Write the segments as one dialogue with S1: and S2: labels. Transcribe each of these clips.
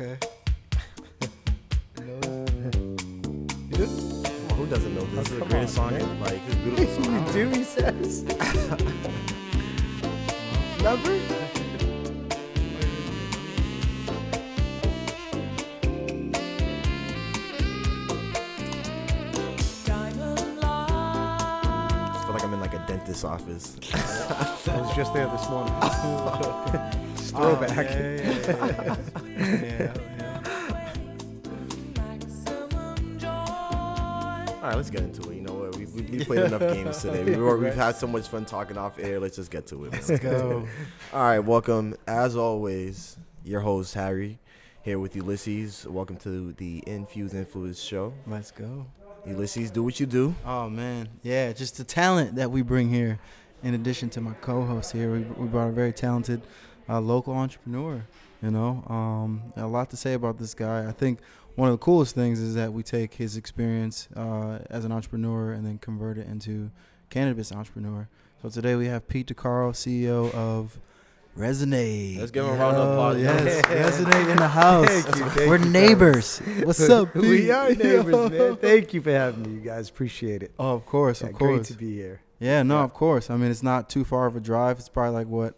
S1: Okay.
S2: You do?
S3: Well, who doesn't know this? Oh, this is the greatest
S2: on,
S3: song.
S2: man.
S3: Like, it's a beautiful song.
S2: You do, he says. Lover?
S3: I feel like I'm in like a dentist's office.
S2: I was just there this morning. Throwback.
S1: Oh, yeah, yeah, yeah. Yeah, yeah.
S3: All right, let's get into it. You know what? We've, we've we've played enough games today. We've, we've had so much fun talking off air. Let's just get to it. man.
S1: Let's go.
S3: All right, welcome as always, your host Harry, here with Ulysses. Welcome to the Infuse Influence show.
S1: Let's go.
S3: Ulysses, do what you do.
S1: Oh man, yeah, just the talent that we bring here. In addition to my co-host here, we, we brought a very talented uh, local entrepreneur. You know, um, a lot to say about this guy. I think one of the coolest things is that we take his experience uh, as an entrepreneur and then convert it into cannabis entrepreneur. So today we have Pete DeCaro, CEO of Resonate.
S3: Let's give him a round of applause.
S1: Yes, Resonate in the house.
S2: Thank you, thank
S1: We're
S2: you, fellas.
S1: neighbors. What's up, Pete?
S2: we are neighbors, man. Thank you for having me, you guys. Appreciate it.
S1: Oh, of course,
S2: Yeah,
S1: of
S2: great to be here.
S1: Yeah, no,
S2: Yeah.
S1: of course. I mean, it's not too far of a drive. It's probably like what,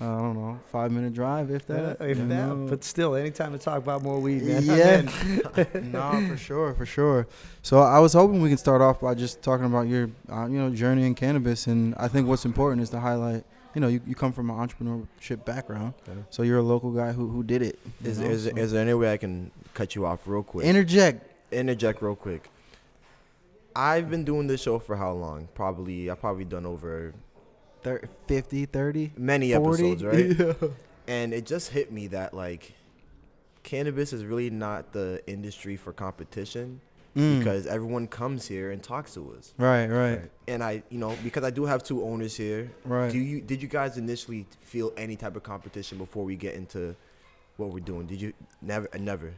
S1: I don't know, five minute drive, if that.
S2: Uh, if that,
S1: know.
S2: but still, anytime to talk about more weed, man.
S1: Yeah.
S2: in.
S1: no, for sure, for sure. So I was hoping we could start off by just talking about your, uh, you know, journey in cannabis, and I think what's important is to highlight. You know, you, you come from an entrepreneurship background,
S3: Yeah.
S1: so you're a local guy who who did it. Is,
S3: Is,
S1: know,
S3: is,
S1: so-
S3: is there any way I can cut you off real quick?
S1: interject?
S3: Interject real quick. I've been doing this show for how long? Probably, I've probably done over
S1: Thir- 50, 30,
S3: many
S1: 40?
S3: episodes, right?
S1: Yeah.
S3: and it just hit me that like cannabis is really not the industry for competition
S1: Mm.
S3: because everyone comes here and talks to us
S1: right, right,
S2: Right.
S3: and i you know because i do have two owners here
S1: right.
S3: do you did you guys initially feel any type of competition before we get into what we're doing did you never never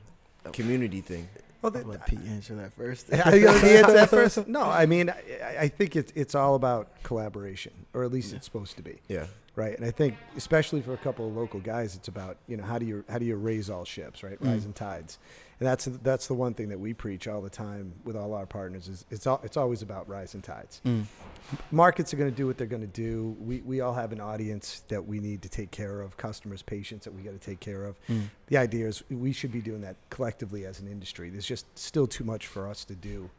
S3: community thing
S2: Well, the,
S1: let Pete answer that first.
S2: I you want to answer that first? No, I mean, I, I think it's it's all about collaboration, or at least it's supposed to be,
S3: yeah
S2: right? And I think, especially for a couple of local guys, it's about you know how do you how do you raise all ships, right?
S1: Mm.
S2: Rising tides, and that's that's the one thing that we preach all the time with all our partners is it's all, it's always about rising tides.
S1: Mm.
S2: markets are going to do what they're going to do. We, we all have an audience that we need to take care of, customers, patients that we got to take care of.
S1: Mm.
S2: The idea is we should be doing that collectively as an industry. There's just still too much for us to do,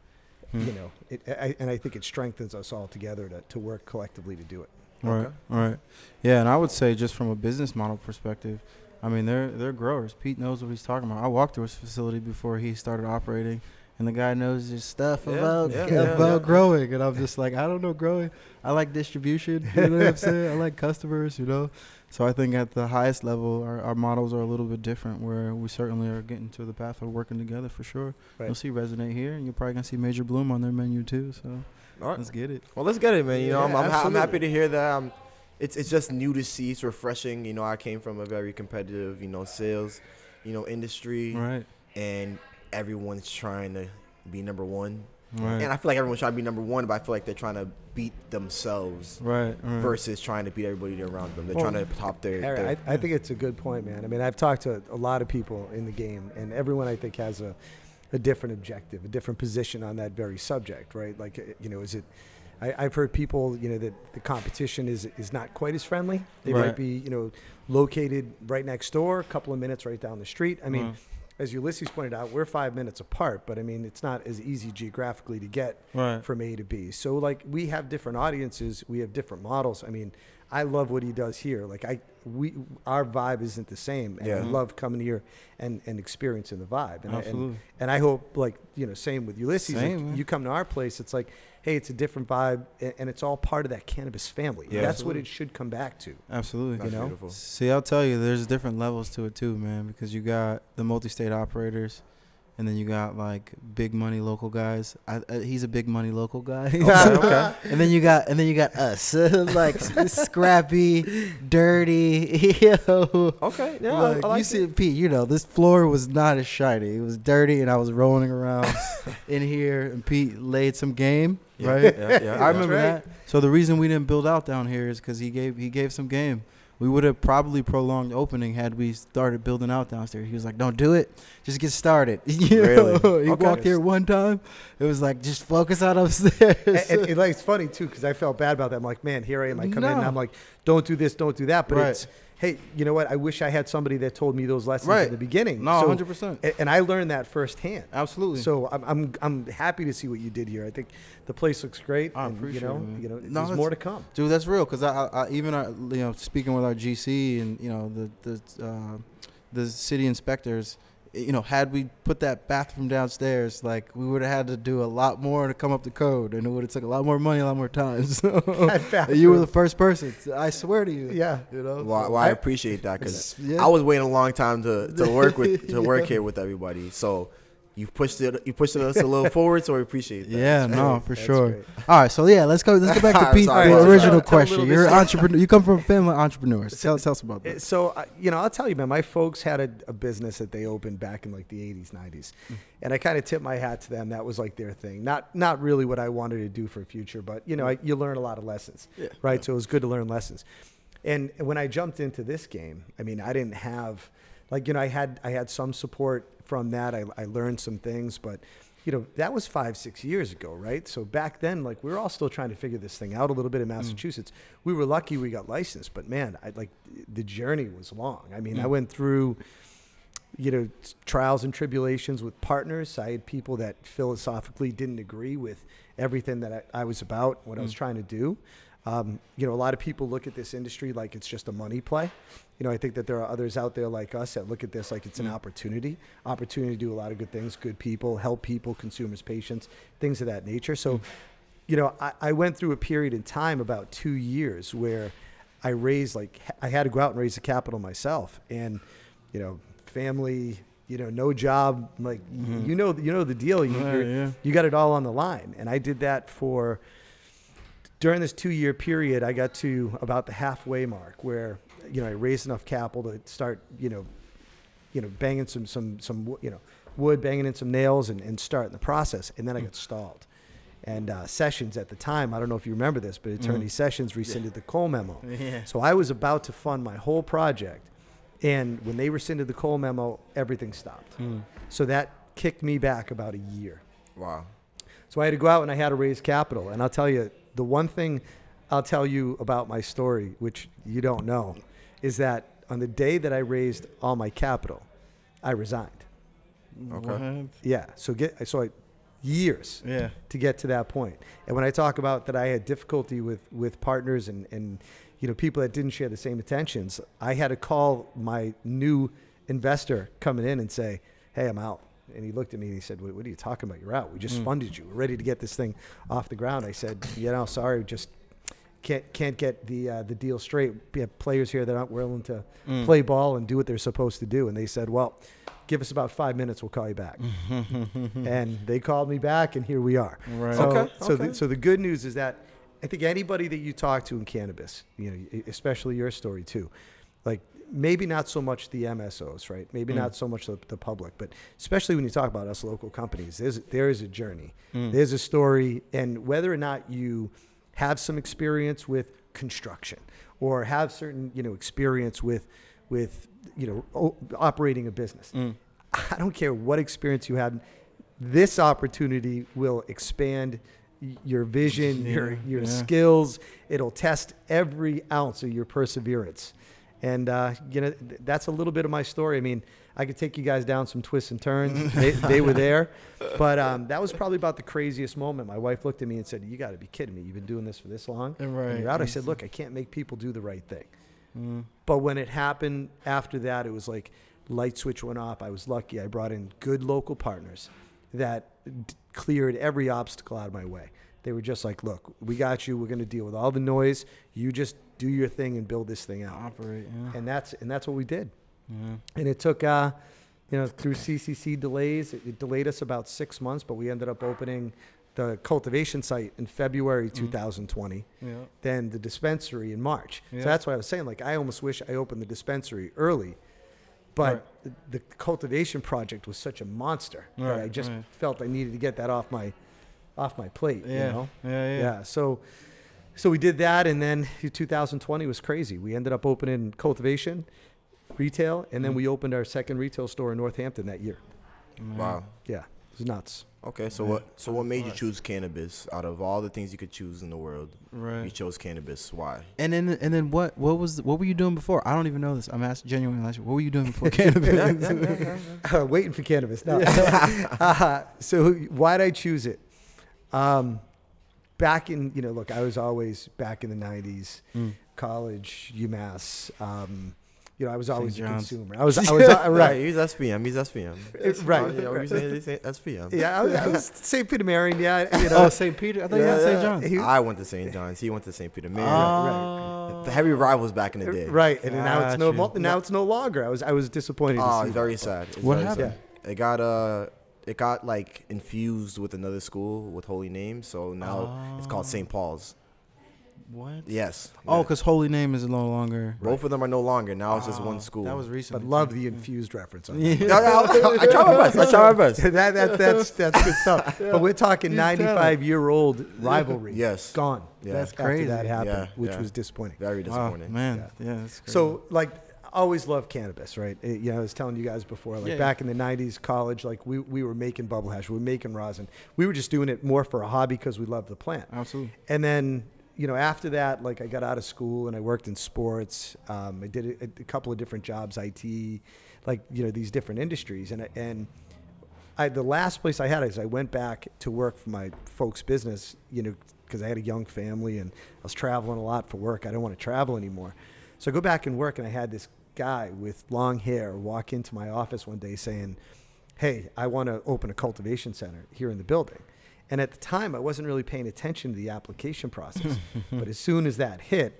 S1: Mm.
S2: you know. It, I, and I think it strengthens us all together to, to work collectively to do it.
S1: Right.
S3: Okay.
S1: Right. Yeah, and I would say just from a business model perspective, I mean they're they're growers. Pete knows what he's talking about. I walked through his facility before he started operating, and the guy knows his stuff
S3: Yeah,
S1: about
S3: yeah, yeah,
S1: about growing. And I'm just like, I don't know growing. I like distribution. You know what I'm saying? I like customers. You know. So I think at the highest level, our, our models are a little bit different. Where we certainly are getting to the path of working together for sure.
S2: Right.
S1: You'll see Resonate here, and you're probably gonna see Major Bloom on their menu too. So
S3: all right
S1: let's get it.
S3: well let's get it man you know I'm, I'm, ha- I'm happy to hear that um, it's, it's just new to see it's refreshing you know i came from a very competitive you know sales you know industry
S1: Right.
S3: and everyone's trying to be number one.
S1: Right.
S3: And I feel like everyone's trying to be number one, but I feel like they're trying to beat themselves
S1: right. Right.
S3: versus trying to beat everybody around them. They're
S2: Well,
S3: trying to top their.
S2: Harry,
S3: their
S2: I, I think it's a good point, man. I mean, I've talked to a lot of people in the game, and everyone I think has a, a different objective, a different position on that very subject, right? Like, you know, is it? I, I've heard people, you know, that the competition is is not quite as friendly. They
S1: Right.
S2: might be, you know, located right next door, a couple of minutes right down the street. I mean,
S1: Uh,
S2: as Ulysses pointed out, we're five minutes apart, but I mean, it's not as easy geographically to get
S1: right.
S2: from A to B. So like we have different audiences, we have different models. I mean, I love what he does here. Like I we our vibe isn't the same. And I
S3: Yeah.
S2: love coming here and, and experiencing the vibe. And I,
S1: Absolutely.
S2: and, and I hope like, you know, same with Ulysses.
S1: Same, man.
S2: you come to our place, it's like, hey, it's a different vibe and it's all part of that cannabis family.
S3: Yeah.
S2: That's what it should come back to.
S1: Absolutely.
S3: That's
S2: you know?
S3: beautiful.
S1: See, I'll tell you, there's different levels to it too, man. Because you got the multi-state operators, and then you got like big money local guys. I, uh, he's a big money local guy.
S3: okay.
S1: and then you got, and then you got us, like scrappy, dirty.
S3: Okay. Yeah.
S1: Like,
S3: I like
S1: you see, Pete. You know, this floor was not as shiny. It was dirty, and I was rolling around in here. And Pete laid some game,
S3: Yeah,
S1: right?
S3: Yeah, yeah,
S1: I remember
S2: right.
S1: that. So the reason we didn't build out down here is because he gave he gave some game. We would have probably prolonged opening had we started building out downstairs. He was like, "Don't do it, just get started." You
S3: Really?
S1: know? he
S2: Okay.
S1: walked here one time. It was like, just focus on upstairs.
S2: and, and, and, like it's funny too because I felt bad about that. I'm like, man, here I am. I come in and I'm like, don't do this, don't do that. But
S1: Right.
S2: it's hey, you know what? I wish I had somebody that told me those lessons
S1: Right.
S2: in the beginning.
S1: no,
S2: So-
S1: hundred percent,
S2: and I learned that firsthand.
S1: absolutely.
S2: So I'm, I'm I'm happy to see what you did here. I think the place looks great.
S1: I
S2: and,
S1: appreciate
S2: you know,
S1: it,
S2: you know,
S1: No,
S2: there's more to come.
S1: Dude, that's real. Cause I, I, I even our, you know, speaking with our GC and you know the the uh, the city inspectors, you know, had we put that bathroom downstairs, like we would have had to do a lot more to come up to code, and it would have took a lot more money, a lot more time. So you were the first person. I swear to you.
S2: Yeah.
S1: You know.
S3: Well, I- well, I appreciate that because
S1: Yeah.
S3: I was waiting a long time to, to work with to work
S1: Yeah.
S3: here with everybody. So you pushed it you pushed us a little forward, so we appreciate that.
S1: Yeah,
S3: That's
S1: no,
S3: great.
S1: for
S2: That's
S1: sure.
S2: great.
S1: All right, so yeah, let's go. Let's go back to Pete, the original question. You're an entrepreneur. You come from a family of entrepreneurs. Tell, tell us about that.
S2: So uh, you know, I'll tell you, man. My folks had a, a business that they opened back in like the '80s, '90s,
S1: Mm.
S2: and I kind of tipped my hat to them. That was like their thing. Not not really what I wanted to do for future, but you know, I, you learn a lot of lessons,
S3: Yeah.
S2: right? So it was good to learn lessons. And when I jumped into this game, I mean, I didn't have like you know, I had I had some support from that. I, I learned some things, but you know, that was five, six years ago, right? So back then, like we were all still trying to figure this thing out a little bit in Massachusetts. We were lucky we got licensed, but man, I like the journey was long. I mean, I
S1: Mm.
S2: went through, you know, trials and tribulations with partners. I had people that philosophically didn't agree with everything that I, I was about, what I was
S1: Mm.
S2: trying to do. Um, you know, a lot of people look at this industry like it's just a money play. You know, I think that there are others out there like us that look at this like it's an
S1: Mm.
S2: opportunity, opportunity to do a lot of good things, good people, help people, consumers, patients, things of that nature. So,
S1: Mm.
S2: you know, I, I went through a period in time about two years where I raised like I had to go out and raise the capital myself, and you know, family, you know, no job, like
S1: Mhm.
S2: you know, you know the deal. You,
S1: Yeah, yeah.
S2: you got it all on the line. And I did that for during this two year period. I got to about the halfway mark where you know I raised enough capital to start you know, you know, banging some some some you know wood, banging in some nails, and, and starting the process. And then I got stalled. And uh, Sessions at the time, I don't know if you remember this, but Attorney
S1: Mhm.
S2: Sessions rescinded the Cole memo.
S1: Yeah.
S2: So I was about to fund my whole project, and when they rescinded the Cole memo, everything stopped.
S1: Mm.
S2: So that kicked me back about a year.
S3: Wow.
S2: So I had to go out and I had to raise capital. And I'll tell you, the one thing I'll tell you about my story, which you don't know, is that on the day that I raised all my capital, I resigned.
S3: Okay.
S1: What?
S2: Yeah. So get so I years
S1: Yeah.
S2: to get to that point. And when I talk about that I had difficulty with with partners and and you know people that didn't share the same intentions, I had to call my new investor coming in and say, "Hey, I'm out." And he looked at me and he said, "What, what are you talking about? You're out. We just
S1: Mm.
S2: funded you. We're ready to get this thing off the ground." I said, "You know, sorry, just can't can't get the uh, the deal straight. We have players here that aren't willing to
S1: Mm.
S2: play ball and do what they're supposed to do." And they said, "Well, give us about five minutes. We'll call you back." and they called me back, and here we are.
S1: Right.
S2: So,
S3: Okay,
S2: so,
S3: okay.
S2: The, so the good news is that I think anybody that you talk to in cannabis, you know, especially your story too, like maybe not so much the MSOs, right? Maybe
S1: Mm.
S2: not so much the, the public, but especially when you talk about us local companies, there's there is a journey,
S1: Mm.
S2: there's a story, and whether or not you have some experience with construction or have certain you know experience with with you know o- operating a business,
S1: Mm.
S2: I don't care what experience you had. This opportunity will expand your vision, your your
S1: yeah.
S2: skills. It'll test every ounce of your perseverance. And uh, you know that's a little bit of my story. I mean, I could take you guys down some twists and turns. they, they were there, but um, that was probably about the craziest moment. My wife looked at me and said, "You got to be kidding me! You've been doing this for this long, and
S1: Right.
S2: you're out." I said, "Look, I can't make people do the right thing."
S1: Mm.
S2: But when it happened after that, it was like light switch went off. I was lucky. I brought in good local partners that d- cleared every obstacle out of my way. They were just like, "Look, we got you. We're going to deal with all the noise. You just do your thing and build this thing out."
S1: Operate. Yeah.
S2: And that's and that's what we did.
S1: yeah.
S2: And it took, uh, you know, through CCC delays, it, it delayed us about six months, but we ended up opening the cultivation site in February
S1: Mhm.
S2: 2020
S1: Yeah.
S2: then the dispensary in March. So that's why I was saying, like, I almost wish I opened the dispensary early, but the, the cultivation project was such a monster that I just
S1: right.
S2: felt I needed to get that off my, off my plate.
S1: Yeah.
S2: You know?
S1: Yeah. Yeah.
S2: Yeah. So, so we did that, and then 2020 was crazy. We ended up opening cultivation, retail, and then
S1: Mm.
S2: we opened our second retail store in Northampton that year.
S3: Wow.
S2: Yeah, it was nuts.
S3: Okay, so
S1: Yeah.
S3: what? So what made you choose cannabis out of all the things you could choose in the world?
S1: Right.
S3: You chose cannabis. Why?
S1: And then and then what what was what were you doing before? I don't even know this. I'm asking genuinely. Last what were you doing before cannabis?
S2: Uh, waiting for cannabis. No. uh, so why'd I choose it? Um, back in, you know, look, I was always back in the 90s,
S1: Mm.
S2: college, UMass. Um, you know, I was always a
S1: John's.
S2: consumer. I was, I was uh, right.
S3: He's SPM. He's SPM.
S2: It- right,
S3: yeah,
S2: right.
S3: you saying? He's saying SPM.
S2: Yeah, I was, I was St. Peter Marian. Yeah, you know.
S1: oh, St. Peter. I thought you had St. John's.
S2: He-
S3: I went to St. John's. He went to St. Peter. Man,
S1: Oh.
S3: the heavy rivals back in the day.
S2: Right, and now it's no
S1: Gotcha.
S2: now it's no longer. I was I was disappointed. to
S3: Oh,
S2: see
S3: it's
S2: that.
S3: very sad. It's
S1: What
S3: very
S1: happened?
S3: sad. It got uh, it got like infused with another school with holy names. So now it's called St. Paul's.
S1: What?
S3: Yes.
S1: Oh,
S3: Yeah.
S1: because Holy Name is no longer.
S3: both of them are no longer. Now it's just
S1: Oh,
S3: one school.
S1: That was recent.
S2: But love the infused reference on that.
S1: Yeah.
S3: Yeah, yeah, I, I try my best. I try my best.
S2: that, that, that's that's good stuff. But we're talking 95 year old rivalry.
S3: Yes.
S2: gone.
S3: Yeah.
S1: That's
S2: After
S1: crazy.
S2: that happened,
S3: Yeah,
S2: which
S3: yeah.
S2: was disappointing.
S3: Very
S1: Wow,
S3: disappointing.
S1: man.
S2: Yeah.
S1: Yeah. that's crazy.
S2: So like, I always loved cannabis, right? It- you know, I was telling you guys before, like
S1: Yeah,
S2: back in the 90s, college, like we, we were making bubble hash, we were making rosin. We were just doing it more for a hobby because we loved the plant.
S1: absolutely.
S2: And then, you know, after that, like I got out of school and I worked in sports. Um, I did a, a couple of different jobs, IT, like, you know, these different industries. And, and I, the last place I had is I went back to work for my folks' business, you know, because I had a young family and I was traveling a lot for work. I didn't want to travel anymore. So I go back and work and I had this guy with long hair walk into my office one day saying, Hey, I want to open a cultivation center here in the building. And at the time, I wasn't really paying attention to the application process. but as soon as that hit,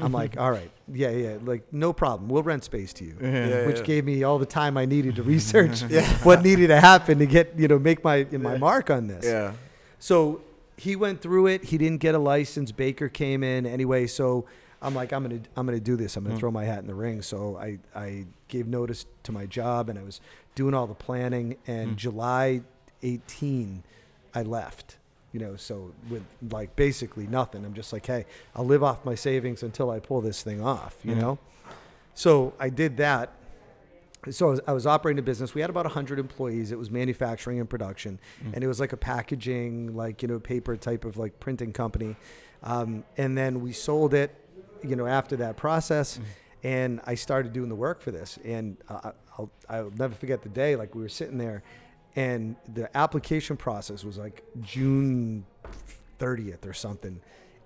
S2: I'm like, all right, yeah, yeah, like no problem. We'll rent space to you.
S3: Yeah,
S2: Which
S3: yeah.
S2: gave me all the time I needed to research what needed to happen to get, you know, make my my mark on this.
S3: Yeah.
S2: So he went through it. He didn't get a license. Baker came in anyway. So I'm like, I'm gonna I'm gonna do this. I'm gonna
S1: Mm.
S2: throw my hat in the ring. So I I gave notice to my job and I was doing all the planning. And
S1: Mm.
S2: July 18, I left. You know, so with like basically nothing. I'm just like, hey, I'll live off my savings until I pull this thing off. You
S1: Mm.
S2: know. So I did that. So I was, I was operating a business. We had about 100 employees. It was manufacturing and production,
S1: Mm.
S2: and it was like a packaging, like you know, paper type of like printing company. Um, and then we sold it, you know, after that process,
S1: Mm.
S2: and I started doing the work for this. And uh, I'll I'll never forget the day. Like we were sitting there, and the application process was like June 30th or something,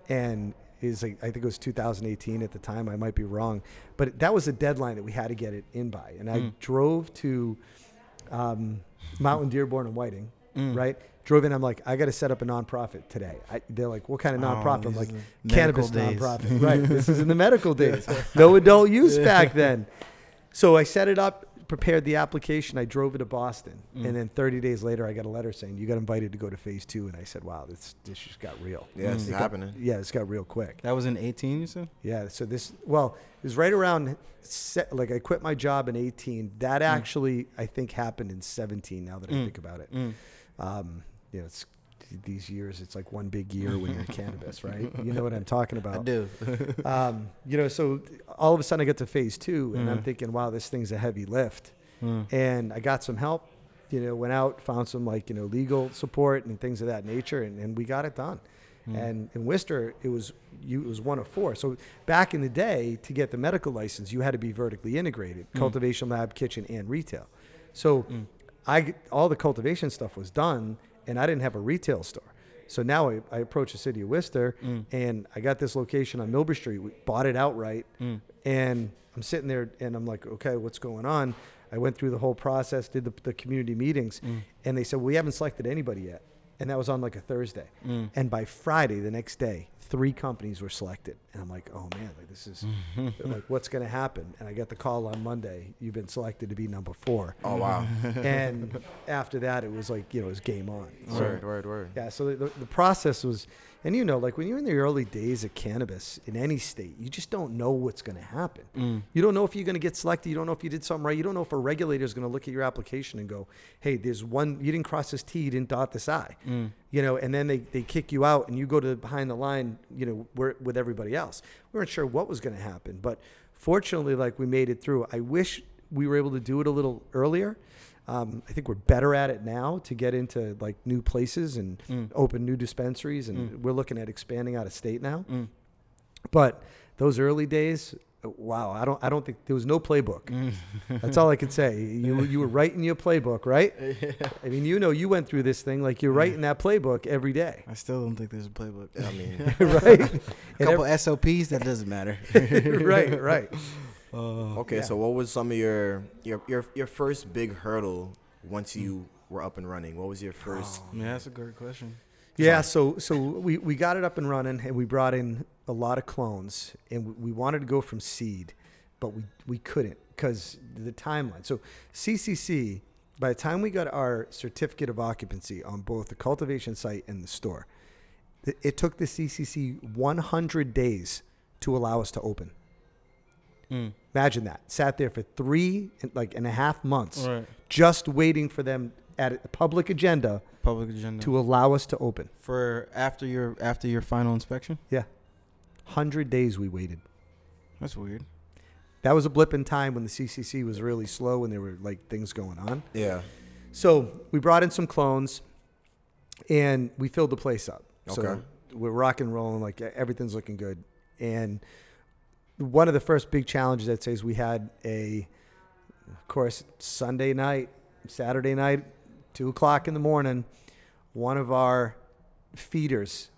S2: and is like I think it was 2018 at the time. I might be wrong, but that was the deadline that we had to get it in by. And I
S1: Mm.
S2: drove to um, Mountain Dearborn and Whiting,
S1: Mm.
S2: right? Drove in. I'm like, I got to set up a nonprofit today. I, they're like, what kind of
S1: Oh,
S2: nonprofit? I'm like, cannabis
S1: days.
S2: nonprofit. right. This is in the medical days. No adult use back then. So I set it up, prepared the application. I drove it to Boston,
S1: Mm.
S2: and then 30 days later, I got a letter saying you got invited to go to phase two. And I said, wow, this this just got real.
S3: Yeah, it's
S1: Mm.
S2: It got-
S3: happening.
S2: yeah, it's got real quick.
S1: That was in 18, you said?
S2: Yeah. So this, well, it was right around, se- like I quit my job in 18. That actually, I think, happened in 17. Now that I
S1: Mm.
S2: think about it,
S1: Mm.
S2: um, you know, it's these years. It's like one big year when you're in cannabis, right? You know what I'm talking about.
S1: I do.
S2: Um, you know, so all of a sudden I get to phase two, and I'm
S1: Mhm.
S2: thinking, wow, this thing's a heavy lift.
S1: Mm.
S2: And I got some help. You know, went out, found some like you know legal support and things of that nature, and, and we got it done.
S1: Mm.
S2: And in Worcester, it was you it was one of four. So back in the day, to get the medical license, you had to be vertically integrated:
S1: Mm.
S2: cultivation lab, kitchen, and retail. So
S1: Mm.
S2: I all the cultivation stuff was done, and I didn't have a retail store. So now I, I approach the city of Worcester,
S1: Mm.
S2: and I got this location on Millbury Street. We bought it outright,
S1: Mm.
S2: and I'm sitting there, and I'm like, okay, what's going on? I went through the whole process, did the, the community meetings,
S1: Mm.
S2: and they said, we haven't selected anybody yet, and that was on like a Thursday.
S1: Mm.
S2: And by Friday, the next day, three companies were selected, and I'm like, oh man, like this is like what's going to happen? And I get the call on Monday, you've been selected to be number four,
S3: Oh wow.
S2: and after that, it was like you know, it was game on. So,
S3: word, word, word.
S2: yeah, so the, the process was, and you know, like when you're in the early days of cannabis in any state, you just don't know what's going to happen.
S1: Mm.
S2: You don't know if you're going to get selected. You don't know if you did something right. You don't know if a regulator is going to look at your application and go, "Hey, there's one. You didn't cross this T. You didn't dot this I."
S1: Mm.
S2: you know, and then they, they kick you out and you go to behind the line, you know, we with everybody else. We weren't sure what was going to happen, but fortunately, like we made it through. I wish we were able to do it a little earlier. Um, I think we're better at it now to get into like new places and
S1: Mm.
S2: open new dispensaries, and
S1: Mm.
S2: we're looking at expanding out of state now.
S1: Mm.
S2: But those early days, uh, wow, I don't I don't think there was no playbook.
S1: Mm.
S2: That's all I can say. You you were writing your playbook, right? Yeah. I mean, you know, you went through this thing like you're writing that playbook every day,
S1: I still don't think there's a playbook.
S3: I mean,
S2: right?
S1: A
S2: And
S1: couple SOPs that doesn't matter.
S2: right, right.
S1: Uh,
S3: okay.
S2: Yeah.
S3: So what was some of your your your your first big hurdle once you were up and running? What was your first?
S1: yeah, that's a great question.
S2: Yeah, so so we, we got it up and running, and we brought in a lot of clones, and we, we wanted to go from seed, but we we couldn't because the timeline. So CCC, by the time we got our certificate of occupancy on both the cultivation site and the store, it, it took the CCC 100 days to allow us to open.
S1: Mm.
S2: Imagine that. Sat there for three and like and a half months,
S1: Right.
S2: just waiting for them at a public agenda
S1: Public agenda.
S2: to allow us to open.
S1: for after your after your final inspection.
S2: Yeah, Hundred days we waited.
S1: That's weird.
S2: That was a blip in time when the CCC was really slow and there were like things going on.
S3: Yeah.
S2: So we brought in some clones, and we filled the place up. So
S3: Okay.
S2: we're rock and rolling, like everything's looking good. And one of the first big challenges I'd say is we had a, of course, Sunday night, Saturday night, two o'clock in the morning, one of our feeders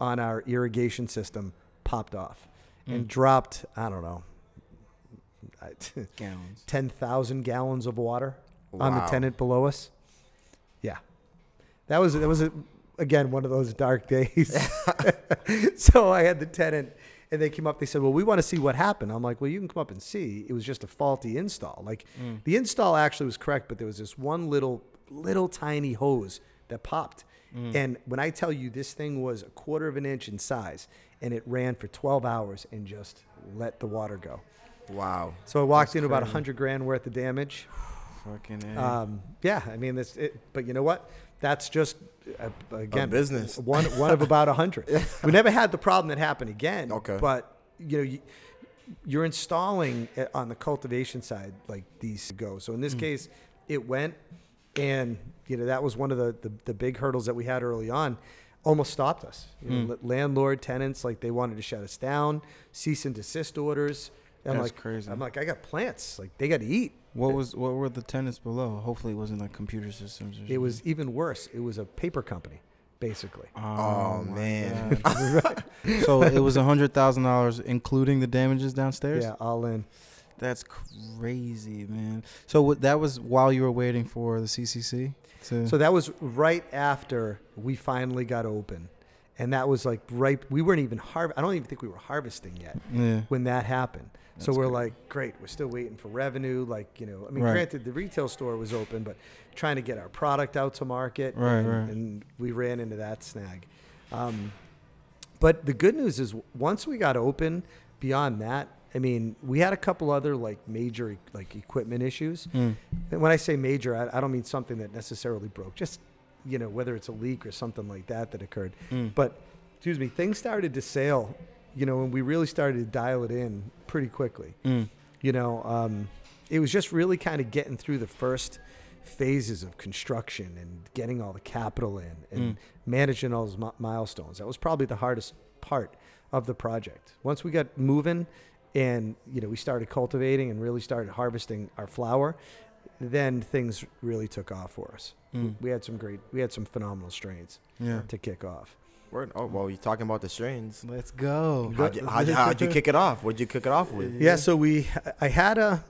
S2: on our irrigation system popped off and
S1: Mm.
S2: dropped. I don't know.
S1: Gallons.
S2: 10,000 gallons of water on the tenant below us. Yeah. That was that was a, again one of those dark days. so I had the tenant and they came up they said, "Well, we want to see what happened." I'm like, "Well, you can come up and see. It was just a faulty install." Like
S1: Mm.
S2: the install actually was correct, but there was this one little little tiny hose that popped.
S1: Mm.
S2: And when I tell you this thing was a quarter of an inch in size and it ran for 12 hours and just let the water go.
S3: Wow.
S2: So I walked
S1: That's
S2: in about 100 grand worth of damage.
S1: Fucking.
S2: Um, yeah, I mean, this. It, but you know what? That's just uh, again
S3: business.
S2: One one of about a hundred. We never had the problem that happened again.
S3: Okay.
S2: But you know, you, you're installing it on the cultivation side like these go. So in this
S1: Mm.
S2: case, it went, and you know that was one of the, the the big hurdles that we had early on. Almost stopped us. You know,
S1: Mm.
S2: Landlord, tenants, like they wanted to shut us down, cease and desist orders. I'm
S1: That's
S2: like,
S1: crazy.
S2: I'm like, I got plants. Like they got to eat.
S1: What was what were the tenants below? Hopefully, it wasn't like computer systems. Or
S2: It
S1: something.
S2: was even worse. It was a paper company, basically.
S3: Oh, oh
S1: my
S3: man.
S1: So it was a hundred thousand dollars, including the damages downstairs.
S2: Yeah, all in.
S1: That's crazy, man. So what, that was while you were waiting for the CCC. To,
S2: So that was right after we finally got open, and that was like right. We weren't even har. I don't even think we were harvesting yet
S1: yeah.
S2: when that happened. So we're like, great. We're still waiting for revenue. Like you know, I mean,
S1: Right.
S2: granted, the retail store was open, but trying to get our product out to market.
S1: Right,
S2: and,
S1: right.
S2: And we ran into that snag. Um, but the good news is, once we got open, beyond that, I mean, we had a couple other like major like equipment issues.
S1: Mm.
S2: And when I say major, I, I don't mean something that necessarily broke. Just you know, whether it's a leak or something like that that occurred.
S1: Mm.
S2: But excuse me, things started to sail. You know, and we really started to dial it in pretty quickly.
S1: Mm.
S2: You know, um, it was just really kind of getting through the first phases of construction and getting all the capital in and
S1: Mm.
S2: managing all those mi- milestones. That was probably the hardest part of the project. Once we got moving and, you know, we started cultivating and really started harvesting our flower, then things really took off for us.
S1: Mm.
S2: We had some great, we had some phenomenal strains
S1: Yeah.
S2: to kick off.
S3: Word. Oh, well, you're talking about the strains.
S1: Let's go.
S3: How'd you, how'd, you, how'd you kick it off? What'd you kick it off with?
S2: Yeah, so we, I had a,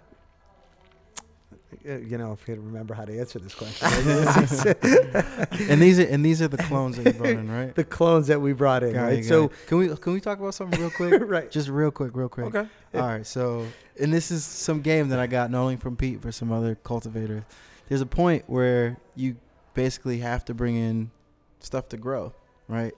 S2: uh, you know, if you remember how to answer this question,
S1: and these are and these are the clones that you brought in, right?
S2: the clones that we brought in,
S1: Got
S2: right?
S1: it,
S2: so,
S1: can we can we talk about something real quick?
S2: right,
S1: Just real quick, real quick.
S3: Okay.
S1: All right. So, and this is some game that I got not only from Pete, but some other cultivators. There's a point where you basically have to bring in stuff to grow, right?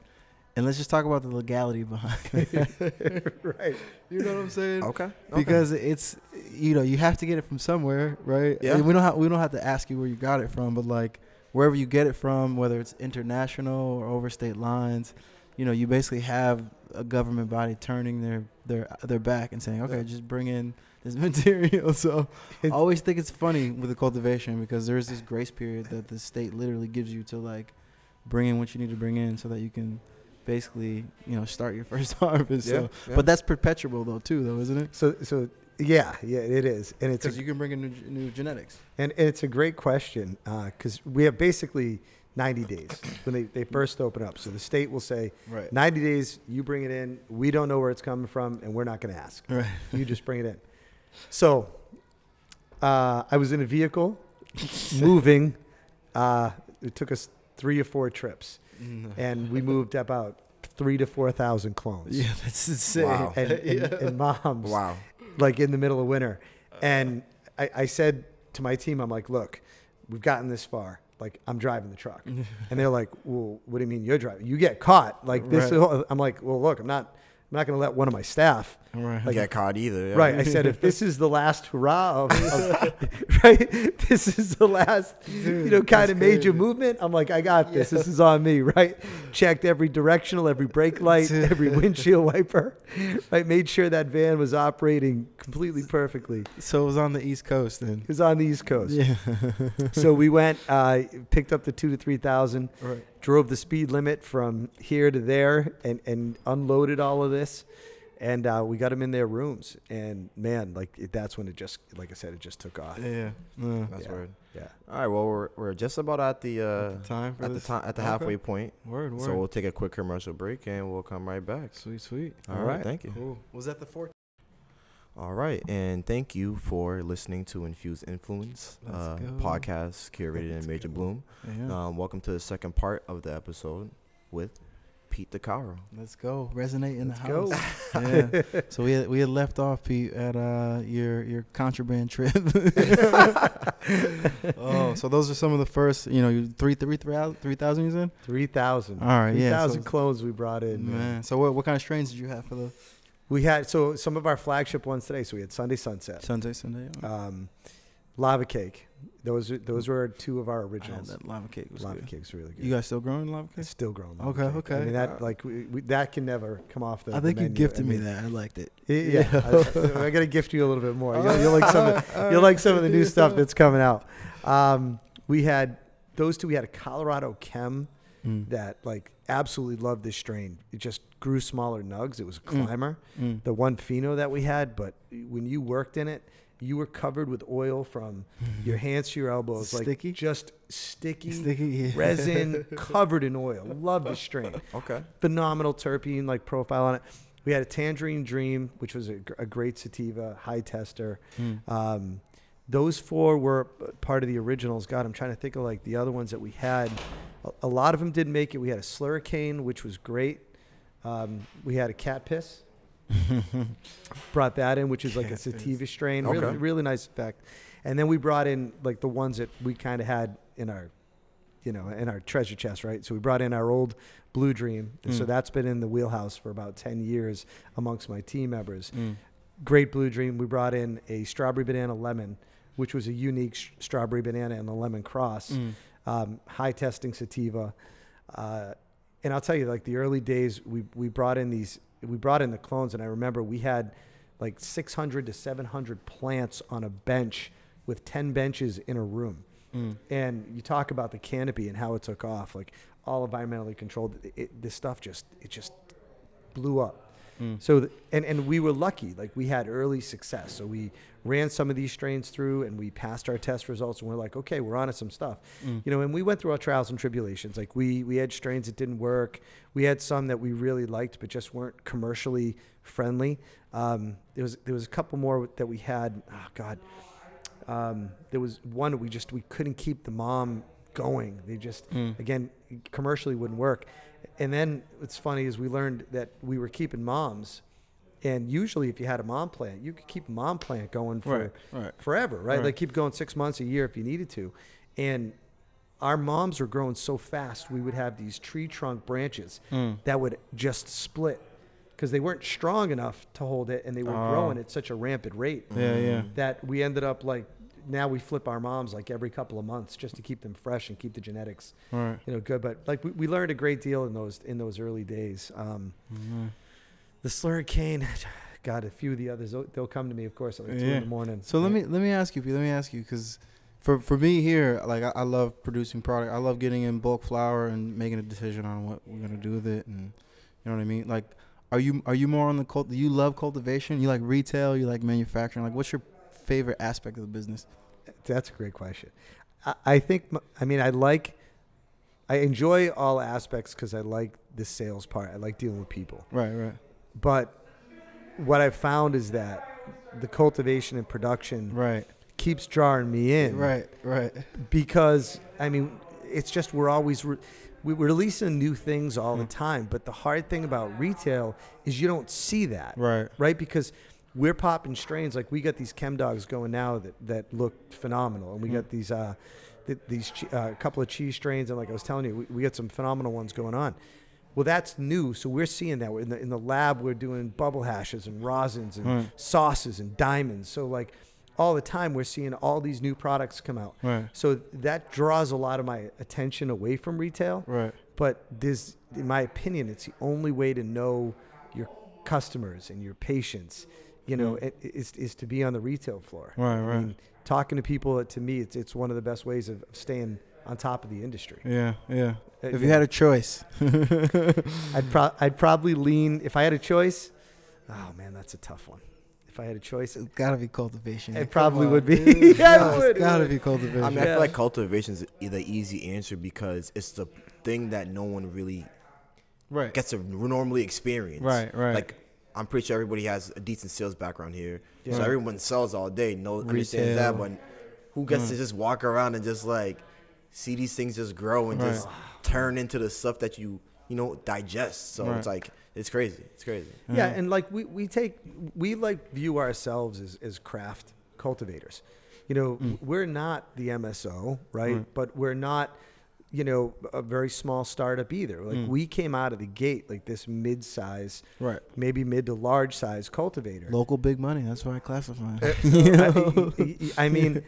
S1: And let's just talk about the legality behind it.
S2: right.
S1: you know what I'm saying?
S3: Okay. okay.
S1: Because it's you know you have to get it from somewhere, right?
S3: Yeah.
S1: And we don't have we don't have to ask you where you got it from, but like wherever you get it from, whether it's international or over state lines, you know, you basically have a government body turning their their their back and saying, okay,
S2: Yeah.
S1: just bring in this material. So I always think it's funny with the cultivation because there's this grace period that the state literally gives you to like bring in what you need to bring in so that you can basically you know start your first harvest. So,
S3: yeah.
S1: but that's perpetual though too, though, isn't it?
S2: So so yeah, yeah, it is, and it's
S1: Because you can bring in new, new genetics.
S2: and, and it's a great question because we have basically 90 days when they, they first open up. So the state will say
S1: Right.
S2: 90 days, you bring it in. We don't know where it's coming from, and we're not going to ask.
S1: Right.
S2: You just bring it in. So uh, I was in a vehicle moving. Uh, it took us three or four trips, and we moved about three to four thousand clones.
S1: Yeah, that's insane.
S3: Wow.
S2: And, and,
S1: Yeah.
S2: and moms,
S3: wow.
S2: like in the middle of winter. Uh. And I, I said to my team, I'm like, look, we've gotten this far. Like, I'm driving the truck. And they're like, well, what do you mean you're driving? You get caught. Like, this.
S1: Right.
S2: Is, I'm like, well, look, I'm not. I'm not going to let one of my staff.
S1: right.
S3: Like, get caught either. yeah.
S2: Right. I said, if this is the last hurrah of, of right, this is the last, you know, kind of major movement. I'm like, I got this. This is on me. Right. Checked every directional, every brake light, every windshield wiper. Right. Made sure that van was operating completely perfectly.
S1: So it was on the East Coast then.
S2: It was on the East Coast.
S1: Yeah.
S2: So we went, uh, picked up the two to three thousand,
S1: right.
S2: Drove the speed limit from here to there, and and unloaded all of this, and uh, we got them in their rooms. And man, like it, that's when it just, like I said, it just took off.
S1: Yeah. Uh,
S3: That's
S2: Yeah.
S3: weird.
S2: Yeah.
S3: All right. Well, we're, we're just about at the uh,
S1: at the time for
S3: at the
S1: this.
S3: time at the
S1: Okay.
S3: halfway point.
S1: Word. Word.
S3: So we'll take a quick commercial break and we'll come right back.
S1: sweet. Sweet.
S3: All right. Thank you.
S1: Cool. Was that the fourth?
S3: All right, and thank you for listening to Infuse Influence uh, podcast curated
S1: Let's
S3: in Major
S1: go.
S3: Bloom.
S1: Yeah.
S3: Um, welcome to the second part of the episode with Pete DeCaro.
S1: Let's go. Resonate in
S2: Let's
S1: the
S2: go.
S1: house. yeah. So we had, we had left off Pete at uh your your contraband trip. oh, so those are some of the first, you know, you three three three thousand three thousand you said.
S2: Three thousand.
S1: All right,
S2: Three
S1: yeah.
S2: thousand
S1: so-
S2: clones we brought in.
S1: man. So what what kind of strains did you have for the
S2: We had so some of our flagship ones today. So we had Sunday Sunset,
S1: Sunday Sunday?
S2: um, Lava Cake. Those those were two of our originals.
S1: that lava cake was
S2: Lava
S1: good.
S2: Cake's really good.
S1: You guys still growing lava cake?
S2: It's still growing. lava
S1: Okay,
S2: cake.
S1: okay.
S2: I mean that like we, we, that can never come off the.
S1: I think
S2: the
S1: you
S2: menu.
S1: gifted
S2: I
S1: me that. I liked it.
S2: Yeah, I, I got to gift you a little bit more. You'll, you'll like some. Of, you'll like some of the new stuff that's coming out. Um, we had those two. We had a Colorado Chem
S1: Mm.
S2: that like absolutely loved this strain. It just grew smaller nugs. It was a
S1: Mm.
S2: climber.
S1: Mm.
S2: The one pheno that we had, but when you worked in it, you were covered with oil from your hands to your elbows, like
S1: Sticky?
S2: just sticky,
S1: Sticky yeah.
S2: resin covered in oil. Love the strain
S3: Okay.
S2: phenomenal terpene like profile on it. We had a Tangerine Dream, which was a, a great sativa, high tester.
S1: Mm.
S2: Um, those four were part of the originals. God, I'm trying to think of like the other ones that we had. A, a lot of them didn't make it. We had a Slurricane, which was great. Um, we had a Cat Piss. brought that in, which is like a sativa strain.
S3: Okay.
S2: Really, really nice effect. And then we brought in like the ones that we kind of had in our, you know, in our treasure chest, right? So we brought in our old Blue Dream, and so
S1: Mm.
S2: that's been in the wheelhouse for about ten years amongst my team members.
S1: Mm.
S2: Great Blue Dream. We brought in a strawberry banana lemon, which was a unique sh- strawberry banana and a lemon cross
S1: Mm.
S2: Um, high testing sativa. Uh, and I'll tell you, like the early days, we, we brought in these, we brought in the clones, and I remember we had like 600 to 700 plants on a bench with 10 benches in a room.
S1: Mm.
S2: And you talk about the canopy and how it took off, like all environmentally controlled. It, it, this stuff just, it just blew up.
S1: Mm.
S2: So, th- and, and we were lucky, like we had early success. So we ran some of these strains through and we passed our test results and we're like, okay, we're on to some stuff.
S1: Mm.
S2: You know, and we went through our trials and tribulations. Like we, we had strains that didn't work. We had some that we really liked, but just weren't commercially friendly. Um, there was, there was a couple more that we had. Oh God. Um, there was one we just, we couldn't keep the mom going. They just,
S1: Mm.
S2: again, commercially wouldn't work. And then what's funny is we learned that we were keeping moms. And usually, if you had a mom plant, you could keep a mom plant going for
S1: Right. Right.
S2: forever, right?
S1: Right.
S2: Like keep going six months, a year if you needed to. And our moms were growing so fast, we would have these tree trunk branches
S1: Mm.
S2: that would just split because they weren't strong enough to hold it and they were
S1: Oh.
S2: growing at such a rampant rate
S1: Yeah. Yeah.
S2: that we ended up like now we flip our moms like every couple of months just to keep them fresh and keep the genetics,
S1: Right.
S2: you know, good. But like we, we learned a great deal in those in those early days. Um,
S1: Mhm.
S2: the slurricane, God, a few of the others, they'll, they'll come to me, of course, at like two in the morning.
S1: So let me let me ask you. Let me ask you because for for me here, like I, I love producing product. I love getting in bulk flower and making a decision on what we're gonna do with it, and you know what I mean. Like, are you are you more on the cult? Do you love cultivation? You like retail? You like manufacturing? Like, what's your favorite aspect of the business?
S2: That's a great question. I, I think, I mean, I like, I enjoy all aspects because I like the sales part. I like dealing with people.
S1: Right, right,
S2: But what I've found is that the cultivation and production
S1: right,
S2: keeps drawing me in.
S1: right, right.
S2: Because, I mean, it's just we're always, re- we- we're releasing new things all the
S1: Mm.
S2: time. But the hard thing about retail is you don't see that.
S1: Right.
S2: right? Because we're popping strains like we got these chem dogs going now that that look phenomenal, and we got these uh, th- these che- uh, couple of cheese strains, and like I was telling you, we, we got some phenomenal ones going on. Well, that's new, so we're seeing that. We're in the in the lab, we're doing bubble hashes and rosins and
S1: Right.
S2: sauces and diamonds. So like all the time, we're seeing all these new products come out.
S1: Right.
S2: So that draws a lot of my attention away from retail
S1: Right.
S2: but this in my opinion it's the only way to know your customers and your patients you know
S1: Mm.
S2: it, is, is to be on the retail floor
S1: Right.
S2: I
S1: Right.
S2: mean, talking to people to me it's, it's one of the best ways of staying on top of the industry
S1: Yeah. Yeah.
S2: Uh,
S1: If
S2: you
S1: you had a choice.
S2: I'd, pro- I'd probably lean if i had a choice oh man that's a tough one if i had a choice
S1: It's gotta be cultivation.
S2: It
S1: Come
S2: probably would be.
S1: dude.
S2: Yeah, it
S1: Yeah,
S2: would,
S1: It's
S2: it
S1: gotta be cultivation.
S3: I mean, I feel like cultivation is the easy answer because it's the thing that no one really
S1: right.
S3: gets to normally experience.
S1: Right. Right.
S3: Like, I'm pretty sure everybody has a decent sales background here,
S2: Yeah.
S3: so everyone sells all day. No understands
S1: Retail.
S3: that, but who gets
S1: Mm.
S3: to just walk around and just like see these things just grow and
S1: Right.
S3: just turn into the stuff that you you know digest? So
S1: Right.
S3: it's like it's crazy. It's crazy.
S2: Yeah,
S1: Yeah.
S2: and like we, we take we like view ourselves as, as craft cultivators. You know,
S1: Mm.
S2: we're not the MSO, right?
S1: Right.
S2: But we're not, you know, a very small startup either. Like
S1: Mm.
S2: we came out of the gate like this mid size,
S1: right.
S2: maybe mid to large size cultivator.
S1: Local big money. That's why I classify.
S2: Uh, so I, I mean,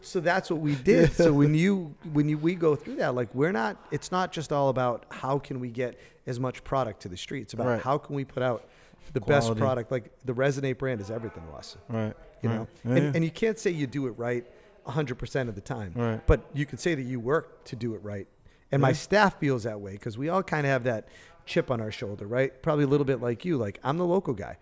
S2: so that's what we did. So when you when you we go through that, like we're not. It's not just all about how can we get as much product to the street. It's about
S1: Right.
S2: how can we put out the best product. Like the Resonate brand is everything to us.
S1: right.
S2: You
S1: right.
S2: know,
S1: Yeah,
S2: and,
S1: yeah.
S2: and you can't say you do it right 100% of the time,
S1: right.
S2: but you can say that you work to do it right. And my staff feels that way because we all kind of have that chip on our shoulder, right? Probably a little bit like you. Like I'm the local guy.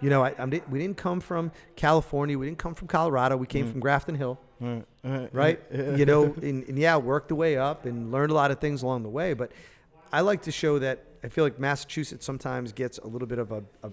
S2: You know, I, I'm, di- we didn't come from California. We didn't come from Colorado. We came
S1: Mm.
S2: from Grafton Hill,
S1: Right. Right.
S2: right?
S1: Yeah.
S2: you know, and, and yeah, worked the way up and learned a lot of things along the way. But I like to show that I feel like Massachusetts sometimes gets a little bit of a, a,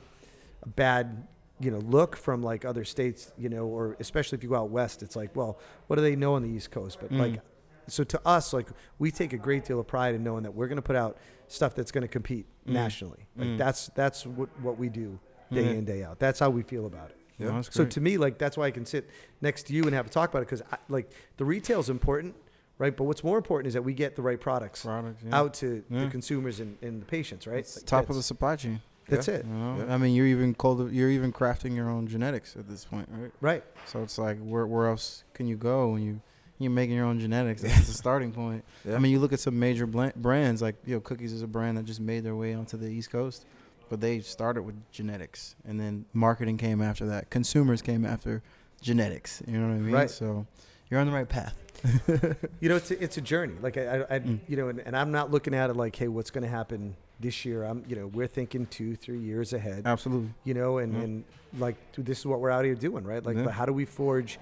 S2: a bad, you know, look from like other states, you know, or especially if you go out west, it's like, well, what do they know on the East Coast? But
S1: Mm.
S2: like, so to us, like, we take a great deal of pride in knowing that we're going to put out stuff that's going to compete
S1: Mm.
S2: nationally. Like
S1: Mm.
S2: that's that's what what we do day
S1: Yeah.
S2: in day out. That's how we feel about it.
S1: Yeah, that's
S2: So to me, like that's why I can sit next to you and have a talk about it because like the retail is important, right? But what's more important is that we get the right products
S1: products yeah.
S2: out to
S1: Yeah.
S2: the consumers and, and the patients, right? Like,
S1: top of the supply chain.
S2: That's
S3: Yeah.
S2: it,
S1: You know?
S3: Yeah.
S1: I mean, you're even cultiv- you're even crafting your own genetics at this point, right?
S2: right?
S1: So it's like, where where else can you go when you you're making your own genetics? That's the starting point.
S3: Yeah.
S1: I mean, you look at some major blan- brands like you know, Cookies is a brand that just made their way onto the East Coast, but they started with genetics, and then marketing came after that. Consumers came after genetics. You know what I mean?
S2: Right.
S1: So you're on the right path.
S2: You know, it's a, it's a journey. Like I, I, I
S1: Mm.
S2: you know, and, and I'm not looking at it like, hey, what's going to happen this year? I'm, you know, we're thinking two, three years ahead.
S1: Absolutely.
S2: you know, and,
S1: Yeah.
S2: and like this is what we're out here doing, right? Like,
S1: Yeah.
S2: but how do we forge,